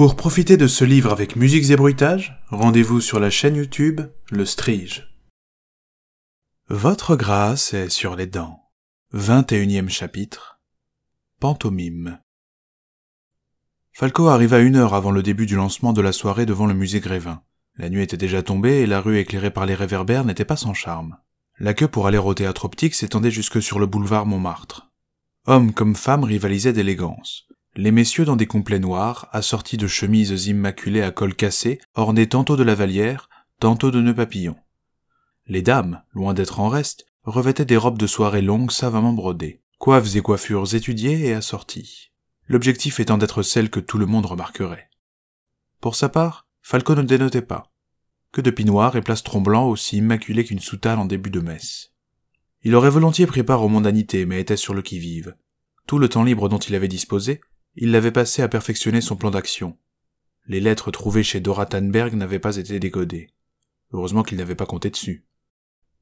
Pour profiter de ce livre avec musiques et bruitages, rendez-vous sur la chaîne YouTube Le Strige. Votre grâce est sur les dents. 21e chapitre. Pantomime. Falco arriva une heure avant le début du lancement de la soirée devant le musée Grévin. La nuit était déjà tombée et la rue éclairée par les réverbères n'était pas sans charme. La queue pour aller au théâtre optique s'étendait jusque sur le boulevard Montmartre. Hommes comme femmes rivalisaient d'élégance. Les messieurs dans des complets noirs, assortis de chemises immaculées à col cassé, ornées tantôt de lavalière, tantôt de nœuds papillons. Les dames, loin d'être en reste, revêtaient des robes de soirée longues savamment brodées, coiffes et coiffures étudiées et assorties. L'objectif étant d'être celle que tout le monde remarquerait. Pour sa part, Falco ne dénotait pas. Que de pinoirs et plastrons blancs aussi immaculés qu'une soutane en début de messe. Il aurait volontiers pris part aux mondanités, mais était sur le qui-vive. Tout le temps libre dont il avait disposé, il l'avait passé à perfectionner son plan d'action. Les lettres trouvées chez Dora Tannberg n'avaient pas été décodées. Heureusement qu'il n'avait pas compté dessus.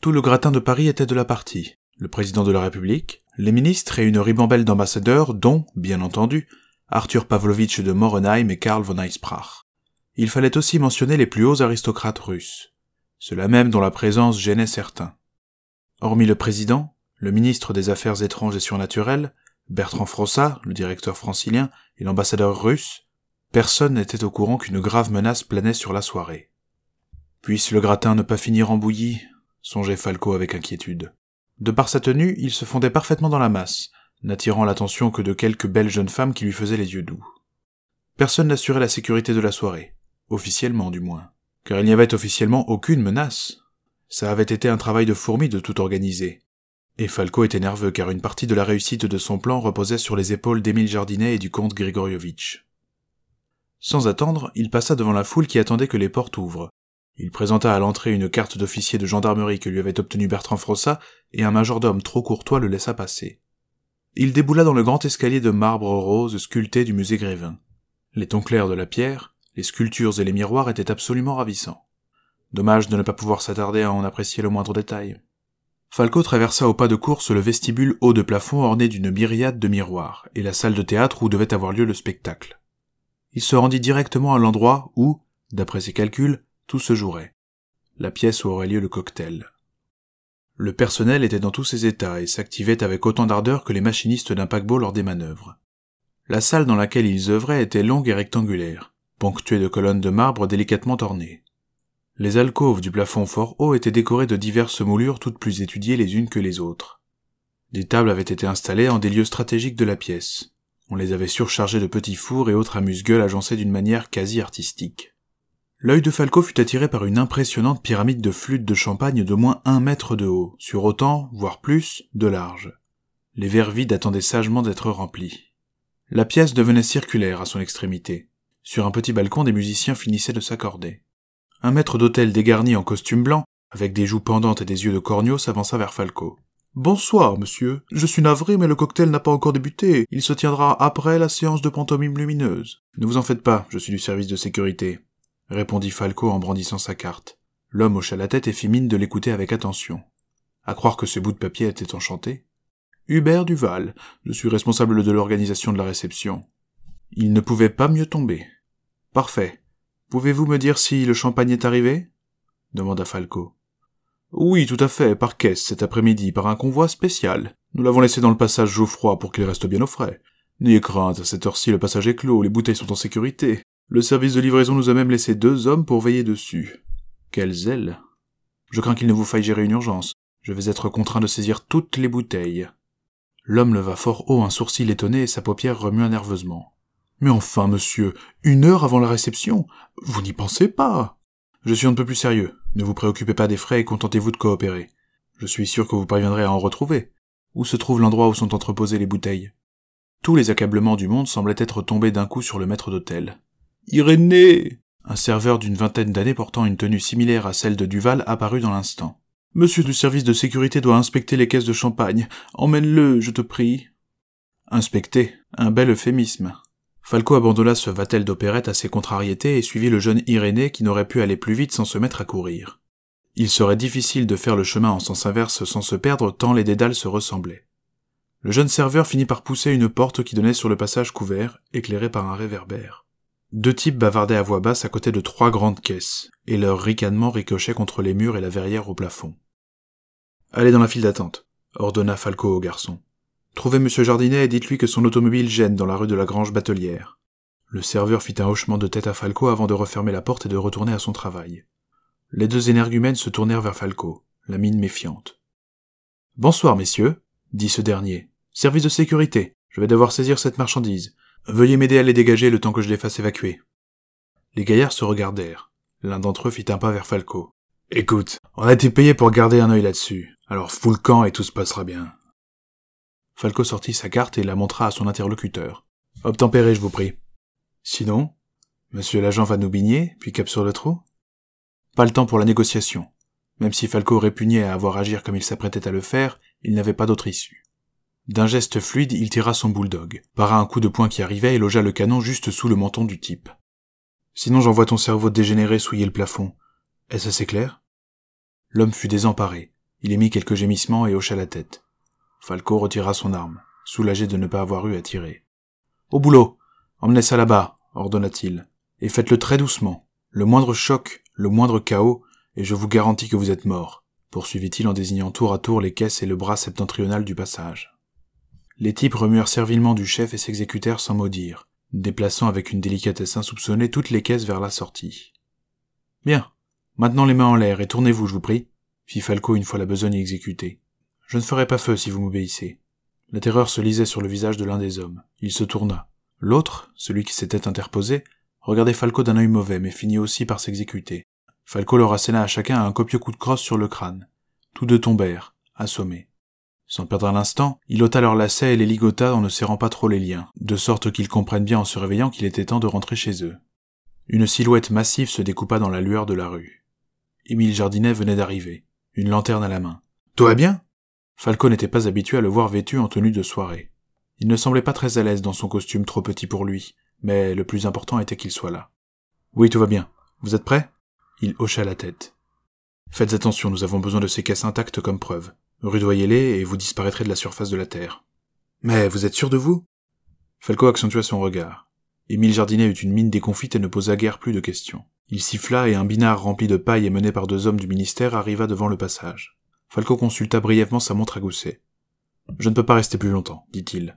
Tout le gratin de Paris était de la partie. Le président de la République, les ministres et une ribambelle d'ambassadeurs, dont, bien entendu, Arthur Pavlovitch de Morenheim et Karl von Eisprach. Il fallait aussi mentionner les plus hauts aristocrates russes, ceux-là même dont la présence gênait certains. Hormis le président, le ministre des Affaires étranges et surnaturelles, Bertrand Frossard, le directeur francilien, et l'ambassadeur russe, personne n'était au courant qu'une grave menace planait sur la soirée. Puisse le gratin ne pas finir en bouillie songeait Falco avec inquiétude. De par sa tenue, il se fondait parfaitement dans la masse, n'attirant l'attention que de quelques belles jeunes femmes qui lui faisaient les yeux doux. Personne n'assurait la sécurité de la soirée, officiellement du moins, car il n'y avait officiellement aucune menace. Ça avait été un travail de fourmi de tout organiser. Et Falco était nerveux car une partie de la réussite de son plan reposait sur les épaules d'Émile Jardinet et du comte Grigorievitch. Sans attendre, il passa devant la foule qui attendait que les portes ouvrent, il présenta à l'entrée une carte d'officier de gendarmerie que lui avait obtenue Bertrand Frossat, et un majordome trop courtois le laissa passer. Il déboula dans le grand escalier de marbre rose sculpté du musée Grévin. Les tons clairs de la pierre, les sculptures et les miroirs étaient absolument ravissants. Dommage de ne pas pouvoir s'attarder à en apprécier le moindre détail. Falco traversa au pas de course le vestibule haut de plafond orné d'une myriade de miroirs, et la salle de théâtre où devait avoir lieu le spectacle. Il se rendit directement à l'endroit où, d'après ses calculs, tout se jouerait. La pièce où aurait lieu le cocktail. Le personnel était dans tous ses états et s'activait avec autant d'ardeur que les machinistes d'un paquebot lors des manœuvres. La salle dans laquelle ils œuvraient était longue et rectangulaire, ponctuée de colonnes de marbre délicatement ornées. Les alcôves du plafond fort haut étaient décorées de diverses moulures toutes plus étudiées les unes que les autres. Des tables avaient été installées en des lieux stratégiques de la pièce. On les avait surchargées de petits fours et autres amuse-gueules agencés d'une manière quasi artistique. L'œil de Falco fut attiré par une impressionnante pyramide de flûtes de champagne de moins un mètre de haut, sur autant, voire plus, de large. Les verres vides attendaient sagement d'être remplis. La pièce devenait circulaire à son extrémité. Sur un petit balcon, des musiciens finissaient de s'accorder. Un maître d'hôtel dégarni en costume blanc, avec des joues pendantes et des yeux de corneau, s'avança vers Falco. Bonsoir, monsieur. Je suis navré, mais le cocktail n'a pas encore débuté. Il se tiendra après la séance de pantomime lumineuse. Ne vous en faites pas, je suis du service de sécurité répondit Falco en brandissant sa carte. L'homme hocha la tête et fit mine de l'écouter avec attention. À croire que ce bout de papier était enchanté. Hubert Duval, je suis responsable de l'organisation de la réception. Il ne pouvait pas mieux tomber. Parfait. Pouvez-vous me dire si le champagne est arrivé? demanda Falco. Oui, tout à fait, par caisse cet après-midi, par un convoi spécial. Nous l'avons laissé dans le passage Geoffroy pour qu'il reste bien au frais. N'ayez crainte, à cette heure-ci le passage est clos, les bouteilles sont en sécurité. Le service de livraison nous a même laissé deux hommes pour veiller dessus. Quelle zèle. Je crains qu'il ne vous faille gérer une urgence. Je vais être contraint de saisir toutes les bouteilles. L'homme leva fort haut un sourcil étonné et sa paupière remua nerveusement. Mais enfin, monsieur, une heure avant la réception, vous n'y pensez pas. Je suis un peu plus sérieux. Ne vous préoccupez pas des frais et contentez-vous de coopérer. Je suis sûr que vous parviendrez à en retrouver. Où se trouve l'endroit où sont entreposées les bouteilles? Tous les accablements du monde semblaient être tombés d'un coup sur le maître d'hôtel. Irénée Un serveur d'une vingtaine d'années portant une tenue similaire à celle de Duval apparut dans l'instant. Monsieur du service de sécurité doit inspecter les caisses de champagne. Emmène-le, je te prie. Inspecter, un bel euphémisme. Falco abandonna ce vatel d'opérette à ses contrariétés et suivit le jeune Irénée qui n'aurait pu aller plus vite sans se mettre à courir. Il serait difficile de faire le chemin en sens inverse sans se perdre tant les dédales se ressemblaient. Le jeune serveur finit par pousser une porte qui donnait sur le passage couvert, éclairé par un réverbère. Deux types bavardaient à voix basse à côté de trois grandes caisses, et leur ricanement ricochait contre les murs et la verrière au plafond. Allez dans la file d'attente, ordonna Falco au garçon. Trouvez M. Jardinet et dites-lui que son automobile gêne dans la rue de la Grange Batelière. Le serveur fit un hochement de tête à Falco avant de refermer la porte et de retourner à son travail. Les deux énergumènes se tournèrent vers Falco, la mine méfiante. Bonsoir, messieurs, dit ce dernier. Service de sécurité. Je vais devoir saisir cette marchandise. Veuillez m'aider à les dégager le temps que je les fasse évacuer. Les gaillards se regardèrent. L'un d'entre eux fit un pas vers Falco. Écoute, on a été payé pour garder un œil là-dessus. Alors fous le camp et tout se passera bien. Falco sortit sa carte et la montra à son interlocuteur. Obtempérez, je vous prie. Sinon, monsieur l'agent va nous bigner, puis cap sur le trou? Pas le temps pour la négociation. Même si Falco répugnait à avoir agir comme il s'apprêtait à le faire, il n'avait pas d'autre issue. D'un geste fluide, il tira son bulldog, para un coup de poing qui arrivait et logea le canon juste sous le menton du type. Sinon j'envoie ton cerveau dégénéré souiller le plafond. Est-ce assez clair? L'homme fut désemparé. Il émit quelques gémissements et hocha la tête. Falco retira son arme, soulagé de ne pas avoir eu à tirer. Au boulot! Emmenez ça là-bas, ordonna-t-il. Et faites-le très doucement. Le moindre choc, le moindre chaos, et je vous garantis que vous êtes mort, poursuivit-il en désignant tour à tour les caisses et le bras septentrional du passage. Les types remuèrent servilement du chef et s'exécutèrent sans mot dire, déplaçant avec une délicatesse insoupçonnée toutes les caisses vers la sortie. Bien. Maintenant les mains en l'air et tournez-vous, je vous prie, fit Falco une fois la besogne exécutée. Je ne ferai pas feu si vous m'obéissez. La terreur se lisait sur le visage de l'un des hommes. Il se tourna. L'autre, celui qui s'était interposé, regardait Falco d'un œil mauvais, mais finit aussi par s'exécuter. Falco leur assena à chacun un copieux coup de crosse sur le crâne. Tous deux tombèrent, assommés. Sans perdre un instant, il ôta leurs lacets et les ligota en ne serrant pas trop les liens, de sorte qu'ils comprennent bien en se réveillant qu'il était temps de rentrer chez eux. Une silhouette massive se découpa dans la lueur de la rue. Émile Jardinet venait d'arriver, une lanterne à la main. Tout va bien? Falco n'était pas habitué à le voir vêtu en tenue de soirée. Il ne semblait pas très à l'aise dans son costume trop petit pour lui, mais le plus important était qu'il soit là. Oui, tout va bien. Vous êtes prêts? Il hocha la tête. Faites attention, nous avons besoin de ces caisses intactes comme preuve. Rudoyez-les et vous disparaîtrez de la surface de la Terre. Mais vous êtes sûr de vous? Falco accentua son regard. Émile Jardinet eut une mine déconfite et ne posa guère plus de questions. Il siffla et un binard rempli de paille et mené par deux hommes du ministère arriva devant le passage. Falco consulta brièvement sa montre à gousset. Je ne peux pas rester plus longtemps, dit-il.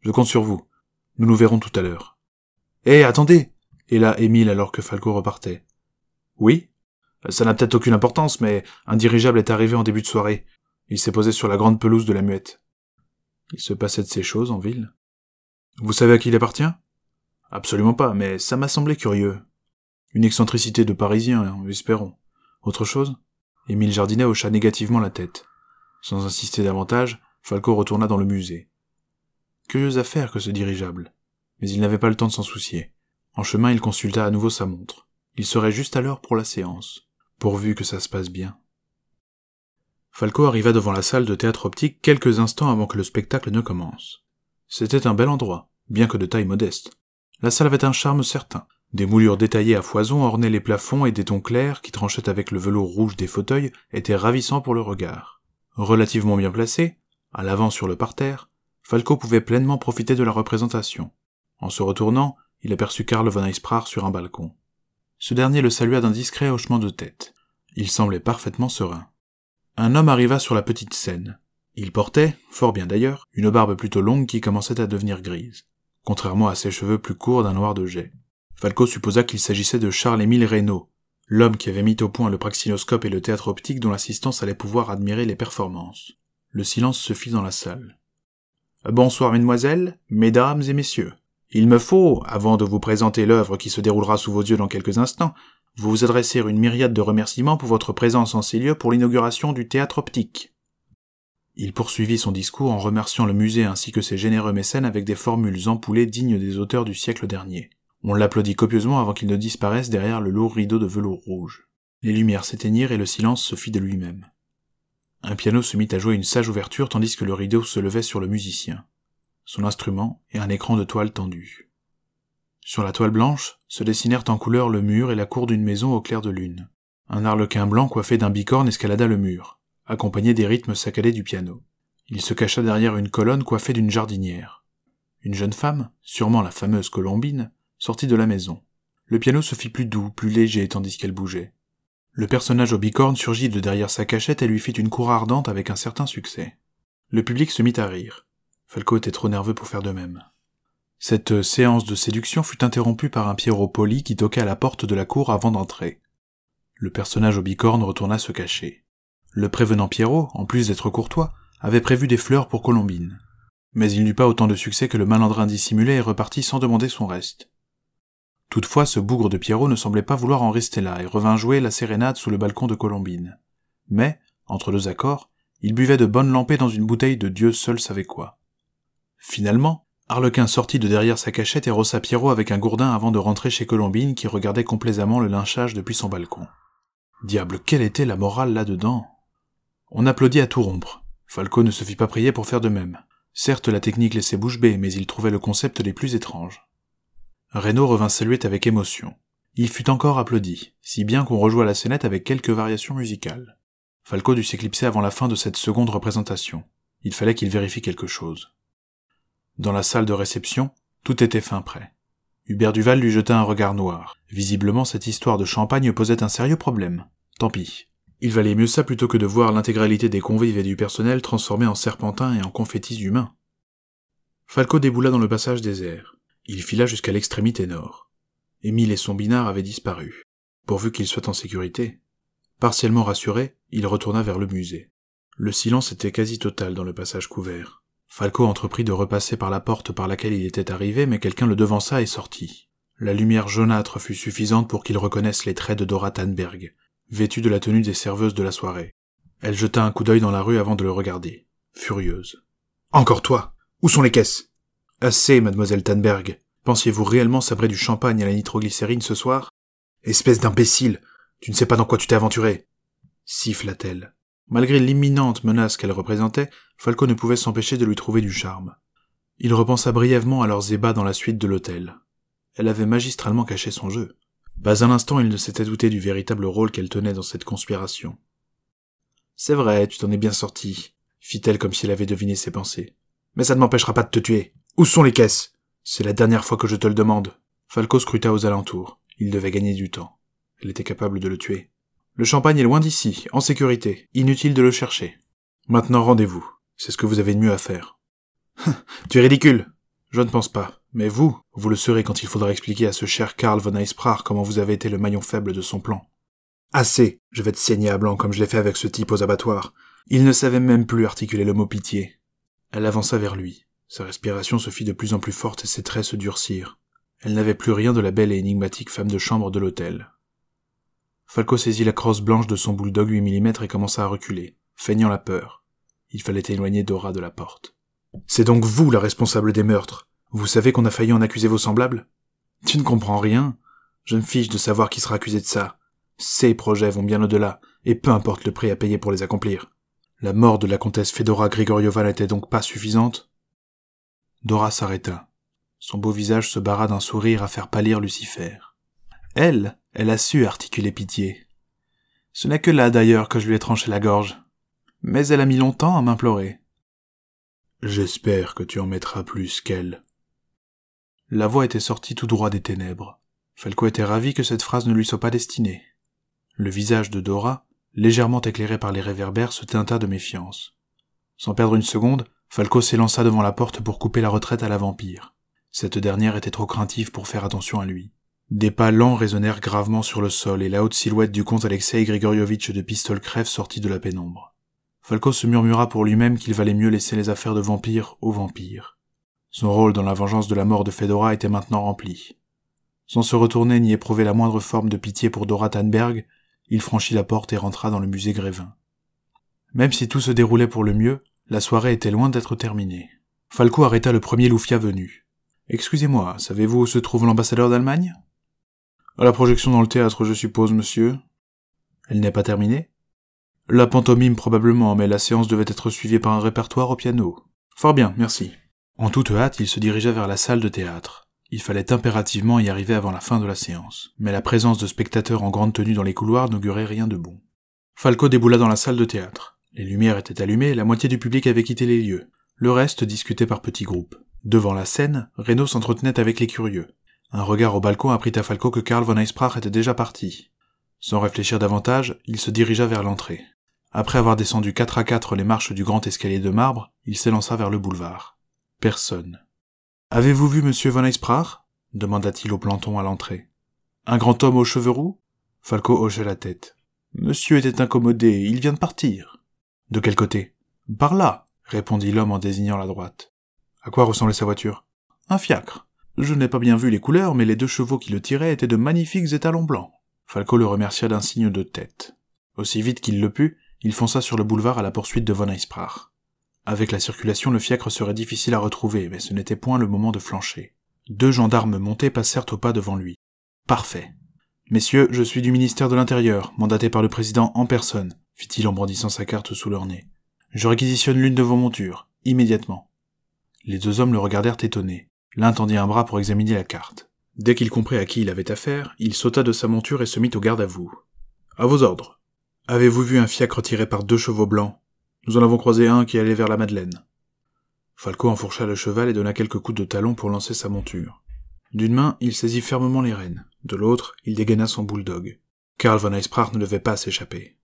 Je compte sur vous. Nous nous verrons tout à l'heure. Eh, attendez Et là Émile alors que Falco repartait. Oui? Ça n'a peut-être aucune importance, mais un dirigeable est arrivé en début de soirée. Il s'est posé sur la grande pelouse de la muette. Il se passait de ces choses en ville? Vous savez à qui il appartient? Absolument pas, mais ça m'a semblé curieux. Une excentricité de Parisien, espérons. Autre chose? Émile Jardinet hocha négativement la tête. Sans insister davantage, Falco retourna dans le musée. Curieuse affaire que ce dirigeable. Mais il n'avait pas le temps de s'en soucier. En chemin, il consulta à nouveau sa montre. Il serait juste à l'heure pour la séance. Pourvu que ça se passe bien. Falco arriva devant la salle de théâtre optique quelques instants avant que le spectacle ne commence. C'était un bel endroit, bien que de taille modeste. La salle avait un charme certain, des moulures détaillées à foison ornaient les plafonds et des tons clairs qui tranchaient avec le velours rouge des fauteuils étaient ravissants pour le regard. Relativement bien placé, à l'avant sur le parterre, Falco pouvait pleinement profiter de la représentation. En se retournant, il aperçut Karl von Eisprach sur un balcon. Ce dernier le salua d'un discret hochement de tête. Il semblait parfaitement serein. Un homme arriva sur la petite scène. Il portait, fort bien d'ailleurs, une barbe plutôt longue qui commençait à devenir grise, contrairement à ses cheveux plus courts d'un noir de jet. Falco supposa qu'il s'agissait de Charles-Émile Reynaud, l'homme qui avait mis au point le praxinoscope et le théâtre optique dont l'assistance allait pouvoir admirer les performances. Le silence se fit dans la salle. Bonsoir, mesdemoiselles, mesdames et messieurs. Il me faut, avant de vous présenter l'œuvre qui se déroulera sous vos yeux dans quelques instants, vous adresser une myriade de remerciements pour votre présence en ces lieux pour l'inauguration du théâtre optique. Il poursuivit son discours en remerciant le musée ainsi que ses généreux mécènes avec des formules empoulées dignes des auteurs du siècle dernier. On l'applaudit copieusement avant qu'il ne disparaisse derrière le lourd rideau de velours rouge. Les lumières s'éteignirent et le silence se fit de lui-même. Un piano se mit à jouer une sage ouverture tandis que le rideau se levait sur le musicien, son instrument et un écran de toile tendu. Sur la toile blanche se dessinèrent en couleur le mur et la cour d'une maison au clair de lune. Un arlequin blanc coiffé d'un bicorne escalada le mur, accompagné des rythmes saccadés du piano. Il se cacha derrière une colonne coiffée d'une jardinière. Une jeune femme, sûrement la fameuse Colombine, sortit de la maison. Le piano se fit plus doux, plus léger tandis qu'elle bougeait. Le personnage au bicorne surgit de derrière sa cachette et lui fit une cour ardente avec un certain succès. Le public se mit à rire. Falco était trop nerveux pour faire de même. Cette séance de séduction fut interrompue par un Pierrot poli qui toquait à la porte de la cour avant d'entrer. Le personnage au bicorne retourna se cacher. Le prévenant Pierrot, en plus d'être courtois, avait prévu des fleurs pour Colombine. Mais il n'eut pas autant de succès que le malandrin dissimulé et repartit sans demander son reste. Toutefois, ce bougre de Pierrot ne semblait pas vouloir en rester là et revint jouer la sérénade sous le balcon de Colombine. Mais, entre deux accords, il buvait de bonnes lampées dans une bouteille de Dieu seul savait quoi. Finalement, Harlequin sortit de derrière sa cachette et rossa Pierrot avec un gourdin avant de rentrer chez Colombine qui regardait complaisamment le lynchage depuis son balcon. Diable, quelle était la morale là-dedans? On applaudit à tout rompre. Falco ne se fit pas prier pour faire de même. Certes, la technique laissait bouche bée, mais il trouvait le concept les plus étranges. Renaud revint saluer avec émotion. Il fut encore applaudi, si bien qu'on rejoua la scénette avec quelques variations musicales. Falco dut s'éclipser avant la fin de cette seconde représentation. Il fallait qu'il vérifie quelque chose. Dans la salle de réception, tout était fin prêt. Hubert Duval lui jeta un regard noir. Visiblement, cette histoire de champagne posait un sérieux problème. Tant pis. Il valait mieux ça plutôt que de voir l'intégralité des convives et du personnel transformés en serpentins et en confettis humains. Falco déboula dans le passage désert. Il fila jusqu'à l'extrémité nord. Émile et son binard avaient disparu, pourvu qu'ils soient en sécurité. Partiellement rassuré, il retourna vers le musée. Le silence était quasi total dans le passage couvert. Falco entreprit de repasser par la porte par laquelle il était arrivé, mais quelqu'un le devança et sortit. La lumière jaunâtre fut suffisante pour qu'il reconnaisse les traits de Dora Tannberg, vêtue de la tenue des serveuses de la soirée. Elle jeta un coup d'œil dans la rue avant de le regarder, furieuse. Encore toi Où sont les caisses? Assez, mademoiselle Tannberg. Pensiez-vous réellement sabrer du champagne à la nitroglycérine ce soir? Espèce d'imbécile Tu ne sais pas dans quoi tu t'es aventuré siffla-t-elle. Malgré l'imminente menace qu'elle représentait, Falco ne pouvait s'empêcher de lui trouver du charme. Il repensa brièvement à leurs ébats dans la suite de l'hôtel. Elle avait magistralement caché son jeu. Pas un instant il ne s'était douté du véritable rôle qu'elle tenait dans cette conspiration. C'est vrai, tu t'en es bien sorti, fit-elle comme si elle avait deviné ses pensées. Mais ça ne m'empêchera pas de te tuer. Où sont les caisses? C'est la dernière fois que je te le demande. Falco scruta aux alentours. Il devait gagner du temps. Elle était capable de le tuer. Le champagne est loin d'ici, en sécurité. Inutile de le chercher. Maintenant rendez-vous. C'est ce que vous avez de mieux à faire. tu es ridicule. Je ne pense pas. Mais vous, vous le serez quand il faudra expliquer à ce cher Karl von Eisprach comment vous avez été le maillon faible de son plan. Assez. Je vais te saigner à blanc comme je l'ai fait avec ce type aux abattoirs. Il ne savait même plus articuler le mot pitié. Elle avança vers lui. Sa respiration se fit de plus en plus forte et ses traits se durcirent. Elle n'avait plus rien de la belle et énigmatique femme de chambre de l'hôtel. Falco saisit la crosse blanche de son bulldog 8 mm et commença à reculer, feignant la peur. Il fallait éloigner Dora de la porte. C'est donc vous la responsable des meurtres. Vous savez qu'on a failli en accuser vos semblables? Tu ne comprends rien. Je me fiche de savoir qui sera accusé de ça. Ces projets vont bien au-delà, et peu importe le prix à payer pour les accomplir. La mort de la comtesse Fedora Grigoriova n'était donc pas suffisante? Dora s'arrêta. Son beau visage se barra d'un sourire à faire pâlir Lucifer. Elle, elle a su articuler pitié. Ce n'est que là d'ailleurs que je lui ai tranché la gorge. Mais elle a mis longtemps à m'implorer. J'espère que tu en mettras plus qu'elle. La voix était sortie tout droit des ténèbres. Falco était ravi que cette phrase ne lui soit pas destinée. Le visage de Dora, légèrement éclairé par les réverbères, se teinta de méfiance. Sans perdre une seconde, Falco s'élança devant la porte pour couper la retraite à la vampire. Cette dernière était trop craintive pour faire attention à lui. Des pas lents résonnèrent gravement sur le sol et la haute silhouette du comte Alexei Grigorievitch de Pistole Crève sortit de la pénombre. Falco se murmura pour lui-même qu'il valait mieux laisser les affaires de vampire aux vampires. Son rôle dans la vengeance de la mort de Fedora était maintenant rempli. Sans se retourner ni éprouver la moindre forme de pitié pour Dora Tannberg, il franchit la porte et rentra dans le musée Grévin. Même si tout se déroulait pour le mieux, la soirée était loin d'être terminée. Falco arrêta le premier loufia venu. Excusez-moi, savez-vous où se trouve l'ambassadeur d'Allemagne? À la projection dans le théâtre, je suppose, monsieur. Elle n'est pas terminée? La pantomime probablement, mais la séance devait être suivie par un répertoire au piano. Fort bien, merci. En toute hâte, il se dirigea vers la salle de théâtre. Il fallait impérativement y arriver avant la fin de la séance, mais la présence de spectateurs en grande tenue dans les couloirs n'augurait rien de bon. Falco déboula dans la salle de théâtre. Les lumières étaient allumées, la moitié du public avait quitté les lieux. Le reste discutait par petits groupes. Devant la scène, Renaud s'entretenait avec les curieux. Un regard au balcon apprit à Falco que Karl von Eisprach était déjà parti. Sans réfléchir davantage, il se dirigea vers l'entrée. Après avoir descendu quatre à quatre les marches du grand escalier de marbre, il s'élança vers le boulevard. Personne. Avez-vous vu monsieur von Eisprach demanda-t-il au planton à l'entrée. Un grand homme aux cheveux roux? Falco hocha la tête. Monsieur était incommodé, il vient de partir. De quel côté? Par là, répondit l'homme en désignant la droite. À quoi ressemblait sa voiture? Un fiacre. Je n'ai pas bien vu les couleurs, mais les deux chevaux qui le tiraient étaient de magnifiques étalons blancs. Falco le remercia d'un signe de tête. Aussi vite qu'il le put, il fonça sur le boulevard à la poursuite de von Eisprach. Avec la circulation, le fiacre serait difficile à retrouver, mais ce n'était point le moment de flancher. Deux gendarmes montés passèrent au pas devant lui. Parfait. Messieurs, je suis du ministère de l'Intérieur, mandaté par le président en personne, fit-il en brandissant sa carte sous leur nez. Je réquisitionne l'une de vos montures, immédiatement. Les deux hommes le regardèrent étonnés. L'un tendit un bras pour examiner la carte. Dès qu'il comprit à qui il avait affaire, il sauta de sa monture et se mit au garde à vous. À vos ordres. Avez-vous vu un fiacre tiré par deux chevaux blancs? Nous en avons croisé un qui allait vers la Madeleine. Falco enfourcha le cheval et donna quelques coups de talon pour lancer sa monture. D'une main, il saisit fermement les rênes. De l'autre, il dégaina son bulldog. Karl von Eisprach ne devait pas s'échapper.